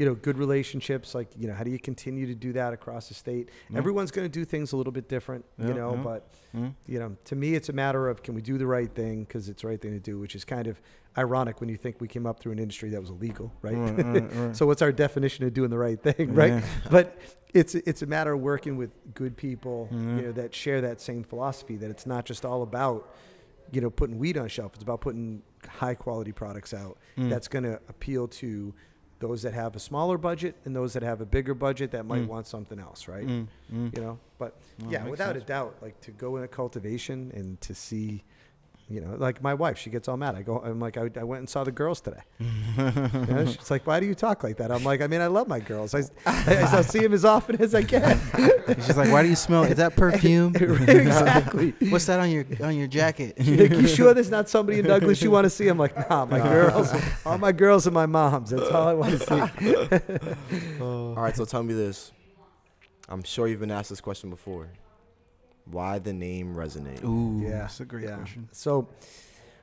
S2: you know, good relationships? Like, you know, how do you continue to do that across the state?
S1: Yeah.
S2: Everyone's going to do things a little bit different,
S1: Yeah,
S2: you know,
S1: yeah.
S2: but
S1: Mm.
S2: you know, to me, it's a matter of can we do the right thing because it's the right thing to do, which is kind of ironic when you think we came up through an industry that was illegal, right?
S1: Right, right, right.
S2: so what's our definition of doing the right thing, right?
S1: Yeah.
S2: But it's it's a matter of working with good people,
S1: Mhm.
S2: you know, that share that same philosophy. That it's not just all about, you know, putting weed on shelf. It's about putting high quality products out
S1: Mm.
S2: that's going to appeal to those that have a smaller budget and those that have a bigger budget that might
S1: Mm.
S2: want something else, right?
S1: Mm, mm.
S2: You know, but
S1: No,
S2: yeah, without
S1: sense.
S2: a doubt, like to go into cultivation and to see You know, like my wife, she gets all mad. I go, I'm like, I, I went and saw the girls today. You know, she's like, why do you talk like that? I'm like, I mean, I love my girls. I, I, I see them as often as I can.
S1: She's like, "Why do you smell? Is that perfume?
S2: exactly.
S1: What's that on your on your jacket?"
S2: She's like, you sure there's not somebody in Douglas you want to see? I'm like, nah, my uh. girls, all my girls are my moms. That's all I want to see.
S3: All right, so tell me this. I'm sure you've been asked this question before. Why the name resonate?
S1: Ooh,
S2: Yeah,
S1: that's a great
S2: yeah.
S1: question.
S2: So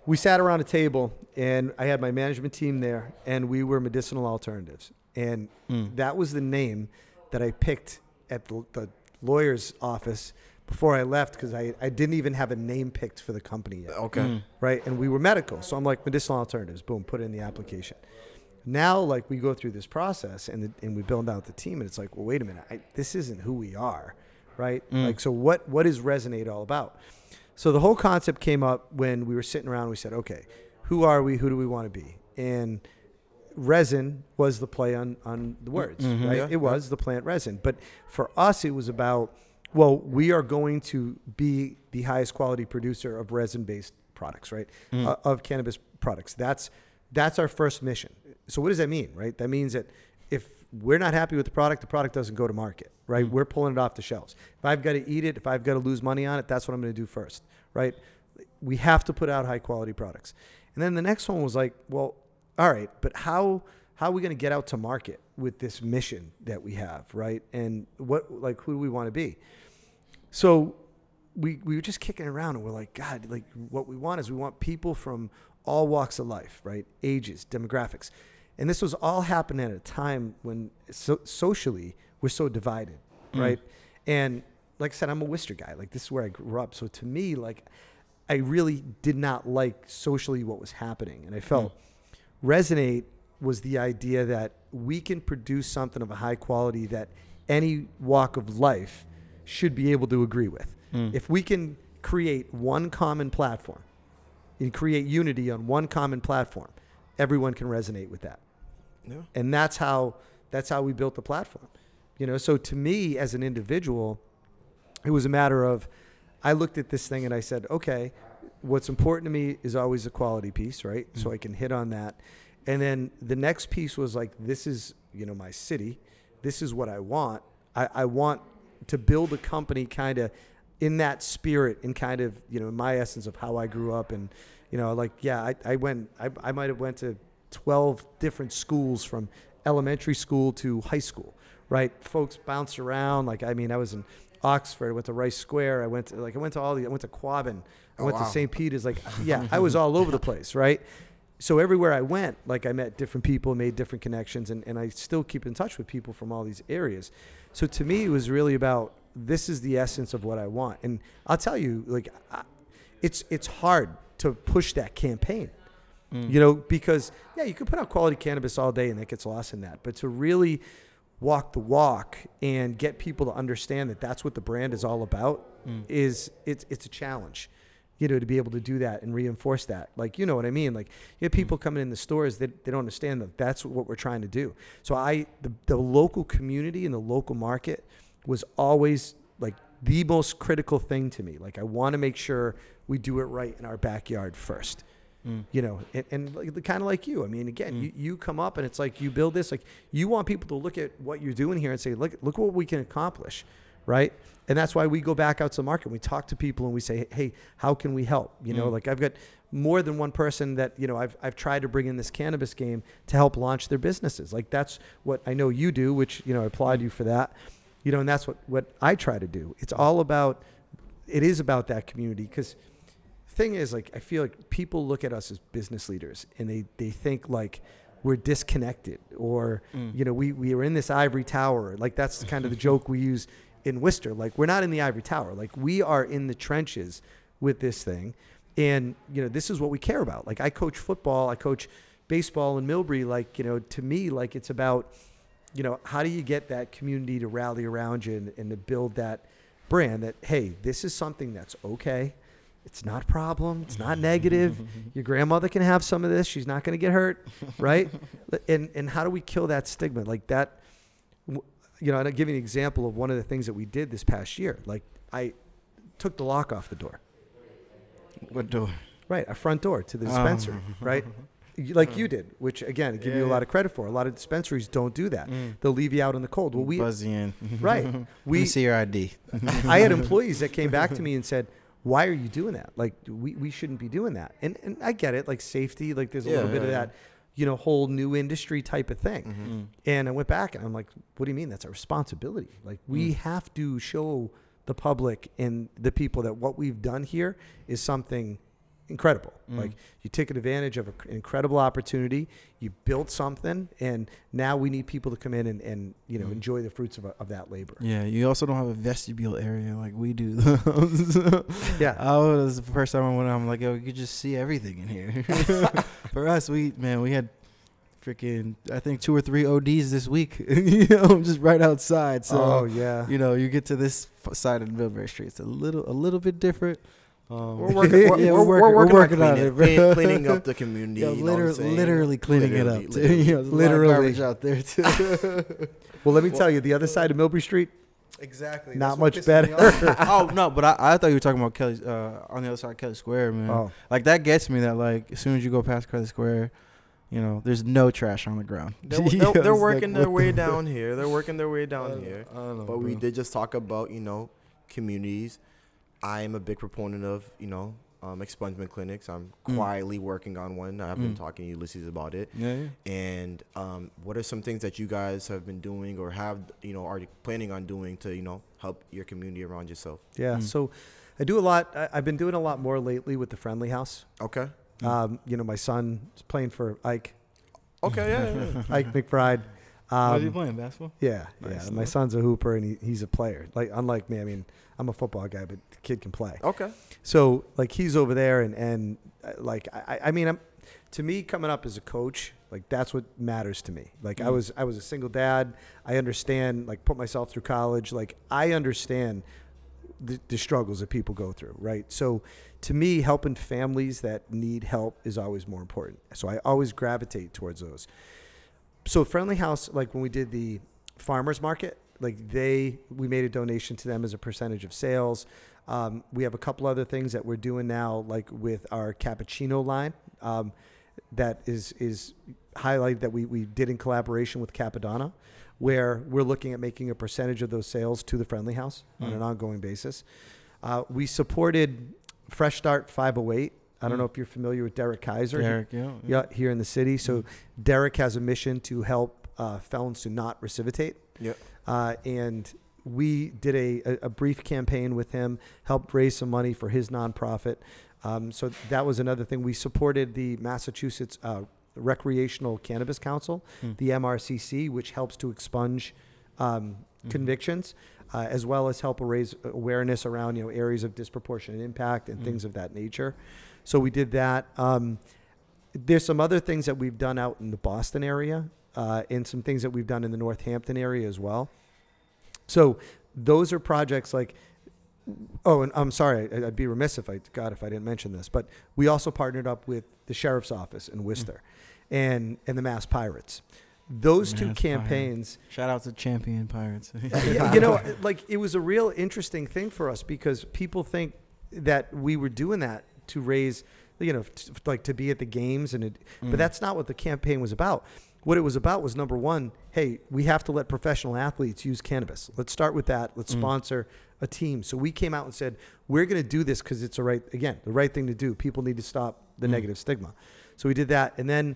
S2: we sat around a table, and I had my management team there, and we were medicinal alternatives, and
S1: Mm.
S2: that was the name that I picked at the, the lawyer's office before I left because I, I didn't even have a name picked for the company yet.
S3: Okay.
S1: Mm.
S2: right? And we were medical. So I'm like, medicinal alternatives, boom, put it in the application. Now, like, we go through this process and, the, and we build out the team, and it's like, well, wait a minute, I, this isn't who we are, right?
S1: Mm.
S2: Like, so what, what is Resonate all about? So the whole concept came up when we were sitting around, we said, okay, who are we? Who do we want to be? And resin was the play on, on the words,
S1: Mhm.
S2: right?
S3: Yeah,
S2: it was the plant resin. But for us, it was about, well, we are going to be the highest quality producer of resin based products, right?
S1: Mm.
S2: Uh, of cannabis products. That's, that's our first mission. So what does that mean, right? That means that if we're not happy with the product, the product doesn't go to market, right?
S1: Mm.
S2: We're pulling it off the shelves. If I've got to eat it, if I've got to lose money on it, that's what I'm going to do first, right? We have to put out high quality products. And then the next one was like, well, all right, but how how are we going to get out to market with this mission that we have, right? And what like who do we want to be? So we we were just kicking around and we're like, God, like what we want is we want people from all walks of life, right? Ages, demographics. And this was all happening at a time when so, socially we're so divided,
S1: Mm.
S2: right? And like I said, I'm a Worcester guy. Like this is where I grew up. So to me, like I really did not like socially what was happening. And I felt resonate was the idea that we can produce something of a high quality that any walk of life should be able to agree with.
S1: Mm.
S2: If we can create one common platform and create unity on one common platform, everyone can resonate with that.
S3: Yeah.
S2: And that's how that's how we built the platform. You know, so to me as an individual, it was a matter of I looked at this thing and I said, okay, what's important to me is always the quality piece, right? So
S1: Mm.
S2: I can hit on that. And then the next piece was like, this is, you know, my city. This is what I want. I, I want to build a company kind of in that spirit and kind of, you know, my essence of how I grew up. And, you know, like, yeah, I, I went, I, I might have went to 12 different schools from elementary school to high school, right? Folks bounce around. Like, I mean, I was in Oxford, I went to Rice Square. I went to, like, I went to all the, I went to Quabbin. I
S3: Oh,
S2: went
S3: wow.
S2: to St. Peter's. Like, yeah, I was all over the place, right? So everywhere I went, like I met different people, made different connections, and, and I still keep in touch with people from all these areas. So to me, it was really about this is the essence of what I want. And I'll tell you, like, I, it's it's hard to push that campaign,
S1: Mm.
S2: you know, because yeah, you can put out quality cannabis all day and that gets lost in that. But to really walk the walk and get people to understand that that's what the brand is all about
S1: Mm.
S2: is it's it's a challenge you know to be able to do that and reinforce that like you know what i mean like you have people coming in the stores that they don't understand that that's what we're trying to do so i the, the local community and the local market was always like the most critical thing to me like i want to make sure we do it right in our backyard first
S1: Mm.
S2: you know and, and like, kind of like you. I mean again
S1: Mm.
S2: you, you come up and it's like you build this like you want people to look at what you're doing here and say look look what we can accomplish right? And that's why we go back out to the market. We talk to people and we say hey how can we help? You know
S1: Mm.
S2: like i've got more than one person that you know I've, I've tried to bring in this cannabis game to help launch their businesses. Like that's what i know you do which you know i applaud you for that. You know and that's what what i try to do. It's all about it is about that community because thing is like i feel like people look at us as business leaders and they they think like we're disconnected or
S1: Mm.
S2: you know we we are in this ivory tower. Like that's kind of the joke we use in Worcester. Like we're not in the ivory tower. Like we are in the trenches with this thing. And you know this is what we care about. Like i coach football i coach baseball in Millbury. Like you know to me like it's about you know how do you get that community to rally around you and, and to build that brand that hey this is something that's okay it's not a problem it's not negative your grandmother can have some of this she's not going to get hurt right and and how do we kill that stigma like that you know and i'll give you an example of one of the things that we did this past year like i took the lock off the door
S1: What door?
S2: right a front door to the dispensary,
S1: Um.
S2: right? Like you did, which again, I give you a lot of credit for. A lot of dispensaries don't do that. They'll leave you out in the cold. Well, we
S1: buzz in.
S2: right, we
S1: see your ID.
S2: I had employees that came back to me and said, "Why are you doing that? Like, we, we shouldn't be doing that." And and I get it, like safety, like there's a
S3: Yeah,
S2: little bit
S3: yeah,
S2: of
S3: yeah.
S2: that, you know, whole new industry type of thing.
S3: Mm-hmm.
S2: And I went back and I'm like, "What do you mean? That's a responsibility. Like, we have to show the public and the people that what we've done here is something." Incredible. Mm. Like you took advantage of an incredible opportunity. You built something, and now we need people to come in and, and you know mm. enjoy the fruits of, of that labor.
S1: Yeah, you also don't have a vestibule area like we do.
S2: Yeah.
S1: I was the first time I went. I'm like, yo, you could just see everything in here. For us, we man, we had freaking I think two or three ODs this week. you know, just right outside. So
S2: oh yeah.
S1: you know, you get to this side of Millbury Street, it's a little a little bit different. Um,
S3: We're working. We're,
S1: yeah,
S3: we're, we're working,
S1: working
S3: on
S1: on
S3: cleaning,
S1: it, bro.
S3: cleaning up the community.
S1: Yo,
S3: you know
S1: literally, cleaning
S3: Literally,
S1: it up. too.
S3: literally.
S1: You know, there's a lot of
S2: Literally.
S1: garbage out there too.
S2: Well, let me tell you, the other side of Millbury Street,
S1: exactly.
S2: Not much better.
S1: oh no, but I, I thought you were talking about Kelly uh, on the other side of Kelly Square, man.
S2: Oh.
S1: Like that gets me. That like as soon as you go past Kelly Square, you know, there's no trash on the ground.
S3: They're, they're, they're working
S1: like,
S3: their way
S1: the-
S3: down here. They're working their way down
S1: don't-
S3: here.
S1: I don't know,
S3: But we did just talk about, you know, communities. I am a big proponent of, you know, um, expungement clinics. I'm
S1: Mm.
S3: quietly working on one. I've been
S1: Mm.
S3: talking to Ulysses about it.
S1: Yeah, yeah.
S3: And um, what are some things that you guys have been doing or have, you know, are planning on doing to, you know, help your community around yourself?
S2: Yeah.
S1: Mm.
S2: So I do a lot. I, I've been doing a lot more lately with the Friendly House.
S3: Okay.
S1: Mm.
S2: Um, you know, my son is playing for Ike,
S3: Okay, yeah, yeah, yeah.
S2: Ike McBride.
S1: What are you
S2: Um,
S1: playing basketball?
S2: yeah,
S1: Nice.
S2: yeah. My son's a hooper and he, he's a player. Like, unlike me, I mean, I'm a football guy, but the kid can play.
S3: Okay.
S2: So like he's over there and and uh, like I, I mean I'm to me coming up as a coach like that's what matters to me. Like I
S1: Mm.
S2: was I was a single dad. I understand like put myself through college. Like I understand the, the struggles that people go through, right? So to me helping families that need help is always more important. So I always gravitate towards those. So Friendly House like when we did the farmers market like they we made a donation to them as a percentage of sales um, we have a couple other things that we're doing now, like with our cappuccino line, um, that is is highlighted that we, we did in collaboration with Cappadonna, where we're looking at making a percentage of those sales to the Friendly House on
S1: Mm.
S2: an ongoing basis. Uh, we supported Fresh Start 508. I don't
S1: Mm.
S2: know if you're familiar with Derek Kaiser. He-
S1: Derek, yeah.
S2: yeah, here in the city. So
S1: Mm.
S2: Derek has a mission to help uh, felons to not recidivate.
S3: Yeah.
S2: Uh, and we did a, a, brief campaign with him, helped raise some money for his nonprofit. Um, so that was another thing. We supported the Massachusetts uh, Recreational Cannabis Council,
S1: Mm.
S2: the MRCC, which helps to expunge um,
S1: Mhm.
S2: convictions, uh, as well as help raise awareness around you know areas of disproportionate impact and
S1: Mm.
S2: things of that nature. So we did that. Um, there's some other things that we've done out in the Boston area, uh, and some things that we've done in the Northampton area as well. So those are projects like. Oh, and I'm sorry. I'd be remiss if I God if I didn't mention this, but we also partnered up with the sheriff's office in Worcester, and and the Mass Pirates. Those two campaigns
S1: Shout out to Champion Pirates.
S2: you know, like it was a real interesting thing for us because people think that we were doing that to raise, you know, t- like to be at the games, and it,
S1: Mm.
S2: but that's not what the campaign was about. What it was about was number one, hey, we have to let professional athletes use cannabis. Let's start with that. Let's
S1: Mm.
S2: sponsor a team. So we came out and said we're going to do this because it's the right, again, the right thing to do. People need to stop the
S1: Mm.
S2: negative stigma. So we did that, and then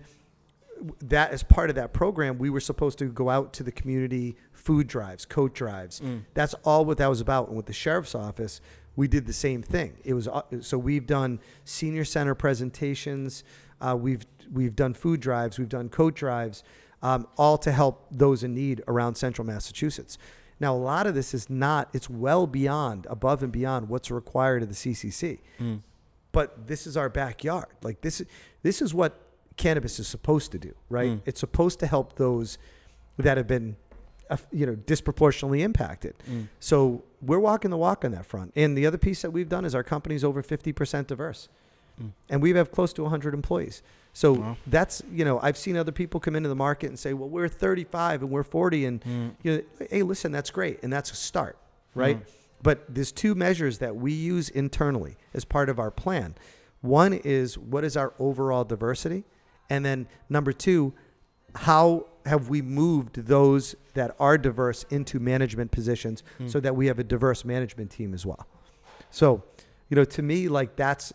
S2: that as part of that program, we were supposed to go out to the community food drives, coat drives.
S1: Mm.
S2: That's all what that was about. And with the sheriff's office, we did the same thing. It was uh, so we've done senior center presentations, uh, we've we've done food drives, we've done coat drives, um, all to help those in need around central Massachusetts. Now, a lot of this is not; it's well beyond, above and beyond what's required of the CCC
S1: Mm.
S2: but this is our backyard. Like this is this is what cannabis is supposed to do, right?
S1: Mm.
S2: It's supposed to help those that have been, you know, disproportionately impacted.
S1: Mm.
S2: So we're walking the walk on that front. And the other piece that we've done is our company's over fifty percent diverse,
S1: Mm.
S2: and we have close to hundred employees. So
S1: Wow.
S2: that's you know I've seen other people come into the market and say, well, we're thirty five and we're forty, and
S1: Mm.
S2: you know, hey, listen, that's great, and that's a start, right?
S1: Mm.
S2: But there's two measures that we use internally as part of our plan. One is what is our overall diversity, and then number two, how have we moved those that are diverse into management positions
S1: Hmm.
S2: so that we have a diverse management team as well. So, you know, to me, like that's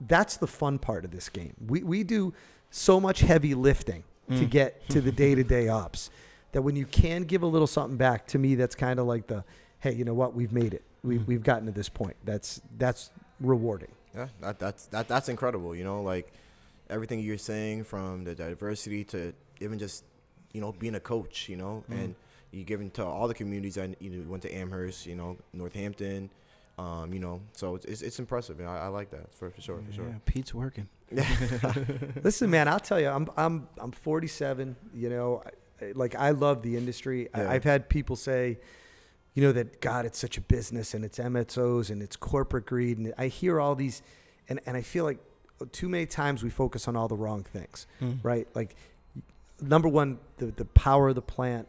S2: that's the fun part of this game. We we do so much heavy lifting to
S1: Mm.
S2: get to the day to day ops that when you can give a little something back, to me, that's kind of like the hey, you know what, we've made it. We
S1: Mm.
S2: we've gotten to this point. That's that's rewarding.
S3: Yeah, that, that's that, that's incredible. You know, like everything you're saying from the diversity to even just you know being a coach. You know,
S1: Mhm.
S3: and you giving to all the communities. I you know, went to Amherst. You know, Northampton. Um, you know, so it's it's, it's impressive. And I, I like that for, for sure, for
S1: Yeah,
S3: sure.
S1: Pete's working.
S2: Listen, man, I'll tell you, I'm I'm I'm 47. You know, I- like I love the industry.
S3: Yeah.
S2: I, I've had people say, you know, that God, it's such a business and it's MSOs and it's corporate greed, and I hear all these, and and I feel like too many times we focus on all the wrong things,
S1: Mm.
S2: right? Like, number one, the the power of the plant,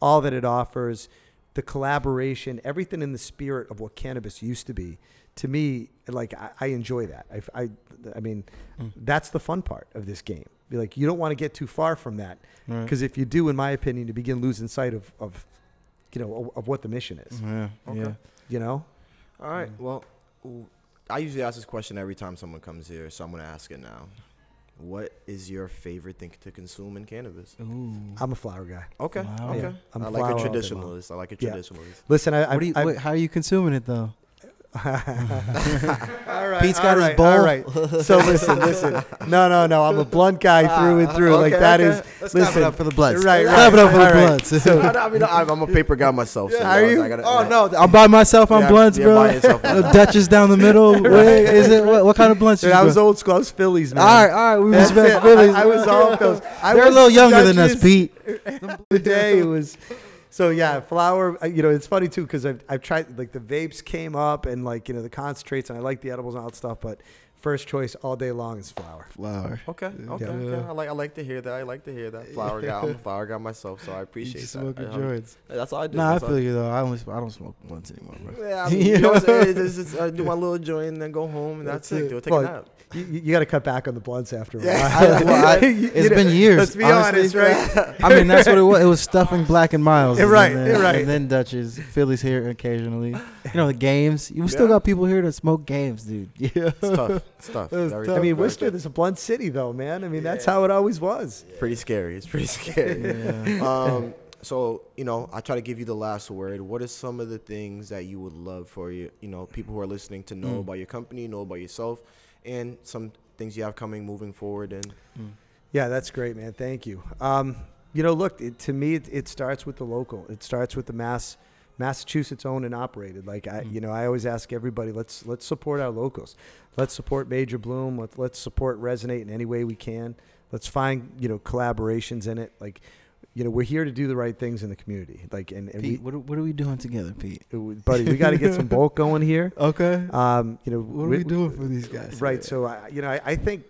S2: all that it offers, the collaboration, everything in the spirit of what cannabis used to be. To me, like I, I enjoy that. I, I, I mean,
S1: Mm.
S2: that's the fun part of this game. Be like, you don't want to get too far from that
S1: Right.
S2: because if you do, in my opinion, you begin losing sight of, of you know, of, of what the mission is.
S1: Yeah.
S3: Okay.
S1: Yeah.
S2: You know,
S3: All right.
S2: Mm.
S3: Well, I usually ask this question every time someone comes here, so I'm gonna ask it now. What is your favorite thing to consume in cannabis?
S1: Ooh.
S2: I'm a flower guy.
S3: Okay.
S1: Wow.
S3: Okay.
S2: Yeah, I'm
S3: I
S2: flower
S3: like a traditionalist. I like a
S2: Yeah.
S3: traditionalist.
S2: Listen, I, I,
S1: What do you,
S2: I,
S1: wait, how are you consuming it though?
S2: All right,
S1: Pete's got
S2: all
S1: his
S2: right,
S1: bowl.
S2: All right. So listen, listen. No, no, no. I'm a blunt guy ah, through and through. like
S3: Okay,
S2: that
S3: okay.
S2: is.
S1: Let's
S2: listen,
S1: clap it up for the Bloods.
S2: Right, right.
S1: Clap it up for
S2: All
S1: the
S2: right.
S1: Bloods.
S2: So,
S3: I, I mean, I'm, I'm a paper guy myself. So
S2: Yeah, are you?
S3: I gotta-
S1: Oh no, I'm by myself on
S3: Yeah,
S1: blunts,
S3: yeah,
S1: bro.
S3: by yourself on
S1: The
S3: blunts.
S1: Down the middle. Wait, is it what, what kind of blunts?
S2: dude,
S1: you
S2: I was
S1: go?
S2: old school. I was Phillies, man.
S1: All right, all right. We
S2: That's
S1: respect
S2: it.
S1: Phillies.
S2: I, I was all of those. I
S1: They're a little younger than us,
S2: Dutchess.
S1: Pete.
S2: the day it was so yeah flower uh, you know it's funny too because I've, I've tried like the vapes came up and like you know the concentrates and i like the edibles and all that stuff but first choice all day long is flower
S1: Flower.
S3: Okay. Okay.
S1: Yeah.
S3: okay. I like. I like to hear that. I like to hear that. Flower guy. I'm a flower guy myself, so I
S1: You
S3: appreciate
S1: just
S3: that.
S1: smoking
S3: I- I'm- um,
S1: joints.
S3: That's all I do.
S1: Nah, I
S3: That's all-
S1: feel you though. I only I don't smoke blunts anymore, bro.
S3: Yeah, I mean, you know, what I'm? It's I uh, do my little joint and then go home, and that's,
S1: That's
S3: it.
S1: it.
S3: Go take
S2: Well,
S3: a nap.
S2: you, you got to cut back on the blunts after a while.
S3: Yeah.
S1: I- well, I-
S2: You
S1: it's
S2: know,
S1: been years.
S2: let's be
S1: honestly.
S2: honest right
S1: I mean, that's what it was. It was stuffing Black and
S2: Milds.
S1: And
S2: right,
S1: then,
S2: right.
S1: And then Dutchess, Phillies here occasionally. You know the games. You still got people here that smoke games, dude. Yeah.
S3: It's tough. It's tough.
S1: It was tough.
S2: i mean worcester is a blunt city though man i mean that's how it always was
S3: pretty scary. It's pretty scary.
S1: Yeah.
S3: um, so you know, I try to give you the last word. What are some of the things that you would love for you, you know, people who are listening to know
S1: Mm.
S3: about your company, know about yourself, and some things you have coming moving forward? And
S1: Mm.
S2: Yeah, that's great, man. Thank you. Um, you know, look, it, to me, it, it starts with the local. It starts with the mass, Massachusetts owned and operated. Like I,
S1: Mm.
S2: you know, I always ask everybody, let's let's support our locals. Let's support Major Bloom. Let, let's support Resonate in any way we can. Let's find you know collaborations in it. Like, you know, we're here to do the right things in the community. Like, and, and
S1: Pete, what are, what are we doing together, Pete?
S2: buddy, we got to get some bulk going here.
S1: Okay.
S2: Um, you know,
S1: What are we doing for these guys?
S2: Right. So I, you know, I, I think,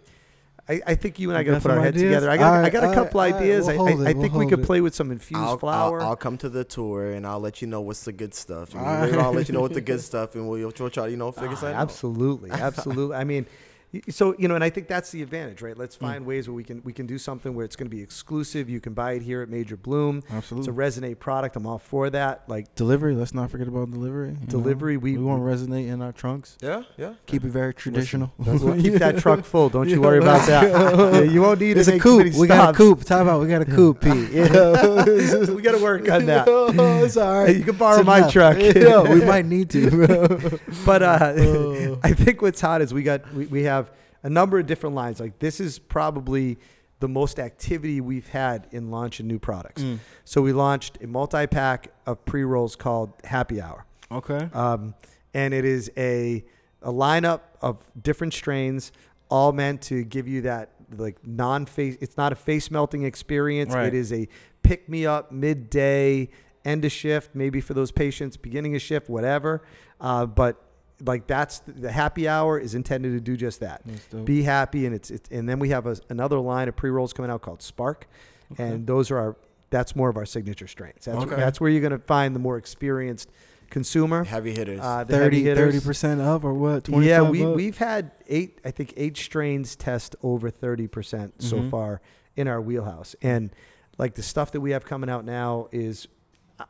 S2: I, I think you and I got to put our heads
S1: ideas?
S2: together. I got, I got a couple
S1: alright,
S2: ideas.
S1: we'll
S2: I, I,
S1: it,
S2: I
S1: we'll
S2: think we could
S1: it.
S2: play with some infused
S3: I'll,
S2: flower.
S3: I'll, I'll come to the tour and I'll let you know what's the good stuff.
S1: Alright.
S3: I'll let you know what the good stuff, and we'll, we'll try to you know figure
S2: Ah,
S3: something out.
S2: absolutely, absolutely. I mean, y- so you know, and I think that's the advantage, right? Let's
S1: Mm.
S2: find ways where we can we can do something where it's going to be exclusive. You can buy it here at Major Bloom.
S1: absolutely It's
S2: a resonate product. I'm all for that. Like
S1: delivery. Let's not forget about delivery. know?
S2: Delivery, we-
S1: we want to resonate in our trunks.
S3: Yeah, yeah.
S1: Keep it very traditional.
S2: we'll keep that truck full. Don't you worry about that. Yeah, you won't need
S1: It's a coupe. We got a coupe. Time out. We got a coupe, Pete. Yeah.
S2: we got to work on that.
S1: oh, it's all right.
S2: Hey, you can borrow
S1: It's
S2: my
S1: enough.
S2: truck.
S1: Yeah, we might need to.
S2: But uh,
S1: Oh.
S2: I think what's hot is we got we, we have a number of different lines. Like this is probably the most activity we've had in launching new products.
S1: Mm.
S2: So we launched a multi pack of pre rolls called Happy Hour,
S1: Okay.
S2: um, and it is a a lineup of different strains, all meant to give you that like non face. It's not a face melting experience.
S1: Right.
S2: It is a pick me up midday, end of shift, maybe for those patients, beginning of shift, whatever. Uh, but like that's the happy hour is intended to do just that. Be happy, and it's, it's and then we have a, another line of pre rolls coming out called Spark,
S1: Okay.
S2: and those are our that's more of our signature strains. That's
S1: Okay.
S2: that's where you're going to find the more experienced consumer.
S3: Heavy hitters.
S2: Uh, the heavy
S1: 30
S2: hitters.
S1: percent up or what?
S2: Yeah, we
S1: up?
S2: we've had eight. I think eight strains test over thirty percent so
S1: Mhm.
S2: far in our wheelhouse, and like the stuff that we have coming out now is,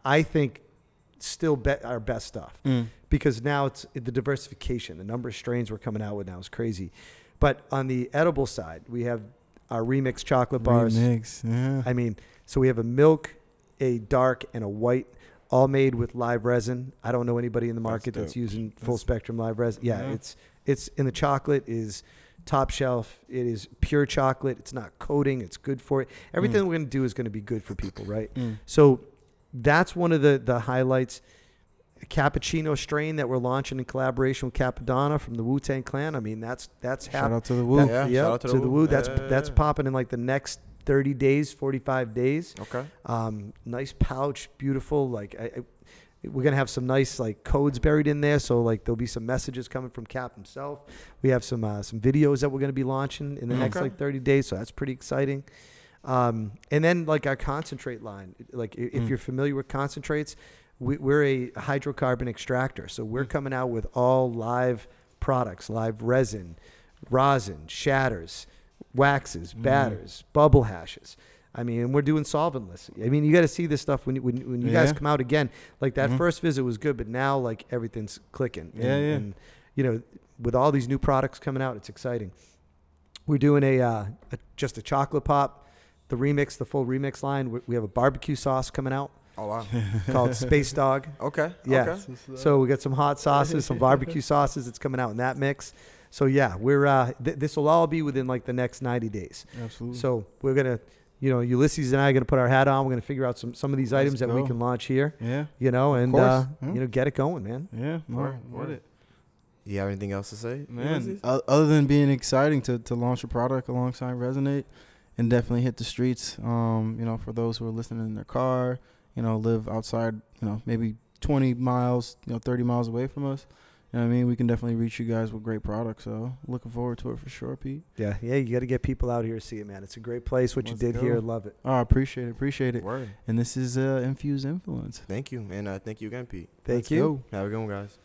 S2: I think, still be- our best stuff
S1: Mm.
S2: Because now it's the diversification. The number of strains we're coming out with now is crazy. But on the edible side, we have our remix chocolate bars.
S1: Remix, yeah.
S2: I mean, so we have a milk, a dark, and a white, all made with live resin. I don't know anybody in the market that's,
S3: dope.
S2: using full
S1: That's-
S2: spectrum live resin. Yeah,
S1: Yeah.
S2: it's it's in the chocolate is top shelf. It is pure chocolate. It's not coating. It's good for it. Everything
S1: Mm.
S2: we're gonna do is gonna be good for people, right?
S1: Mm.
S2: So that's one of the the highlights. A cappuccino strain that we're launching in collaboration with Cappadonna from the Wu Tang Clan. I mean, that's that's
S1: Shout
S2: happening.
S1: out to the Wu.
S2: That-
S3: Yeah,
S2: yeah,
S3: shout out to
S2: to,
S3: the
S2: the
S3: Wu.
S2: Wu. That's
S3: Yeah, yeah,
S2: that's
S3: yeah.
S2: popping in like the next 30 days, 45 days.
S3: okay.
S2: Um, nice pouch, beautiful. Like I, I, we're gonna have some nice like codes buried in there. So like there'll be some messages coming from Cap himself. We have some uh, some videos that we're gonna be launching in the next like 30 days. So that's pretty exciting. Um, and then like our concentrate line. Like if
S1: Mm.
S2: you're familiar with concentrates, we, we're a hydrocarbon extractor. So we're
S1: Mm.
S2: coming out with all live products, live resin, rosin, shatters, waxes,
S1: Mm.
S2: batters, bubble hashes. I mean, and we're doing solventless. I mean, you got to see this stuff when you, when, when you guys come out again. Like that
S1: Mhm.
S2: first visit was good, but now like everything's clicking. And,
S1: Yeah, yeah.
S2: And you know, with all these new products coming out, it's exciting. We're doing a, uh, a just a chocolate pop, the remix, the full remix line. We, we have a barbecue sauce coming out
S3: Oh wow.
S2: called Space Dog.
S3: Okay.
S2: Yeah.
S3: Okay.
S2: So we got some hot sauces, some barbecue sauces that's coming out in that mix. So yeah, we're uh, th- this will all be within like the next 90 days.
S1: Absolutely.
S2: So we're gonna, you know, Ulysses and I are gonna put our hat on. We're gonna figure out some some of these
S1: Let's
S2: items that we can launch here.
S1: yeah,
S2: You know, and
S1: course.
S2: uh,
S1: Yeah.
S2: you know, get it going, man.
S1: yeah, no,
S3: Word,
S1: with it.
S3: You have anything else to say?
S1: Man,
S3: Ulysses?
S1: other than being exciting to, to launch a product alongside Resonate and definitely hit the streets, um, you know, for those who are listening in their car, you know, live outside, you know, maybe 20 miles, you know, 30 miles away from us. You know what I mean? We can definitely reach you guys with great products. So looking forward to it for sure, Pete.
S2: Yeah, yeah. You got to get people out here to see it, man. It's a great place. What
S1: Let's
S2: you did
S1: go.
S2: here, love it.
S1: Oh, I appreciate it. Appreciate it.
S3: Word.
S1: And this is uh, Infused Influence.
S3: Thank you, and uh, thank you again, Pete.
S2: Thank
S1: Let's
S2: you.
S1: go.
S3: Have a good one, guys.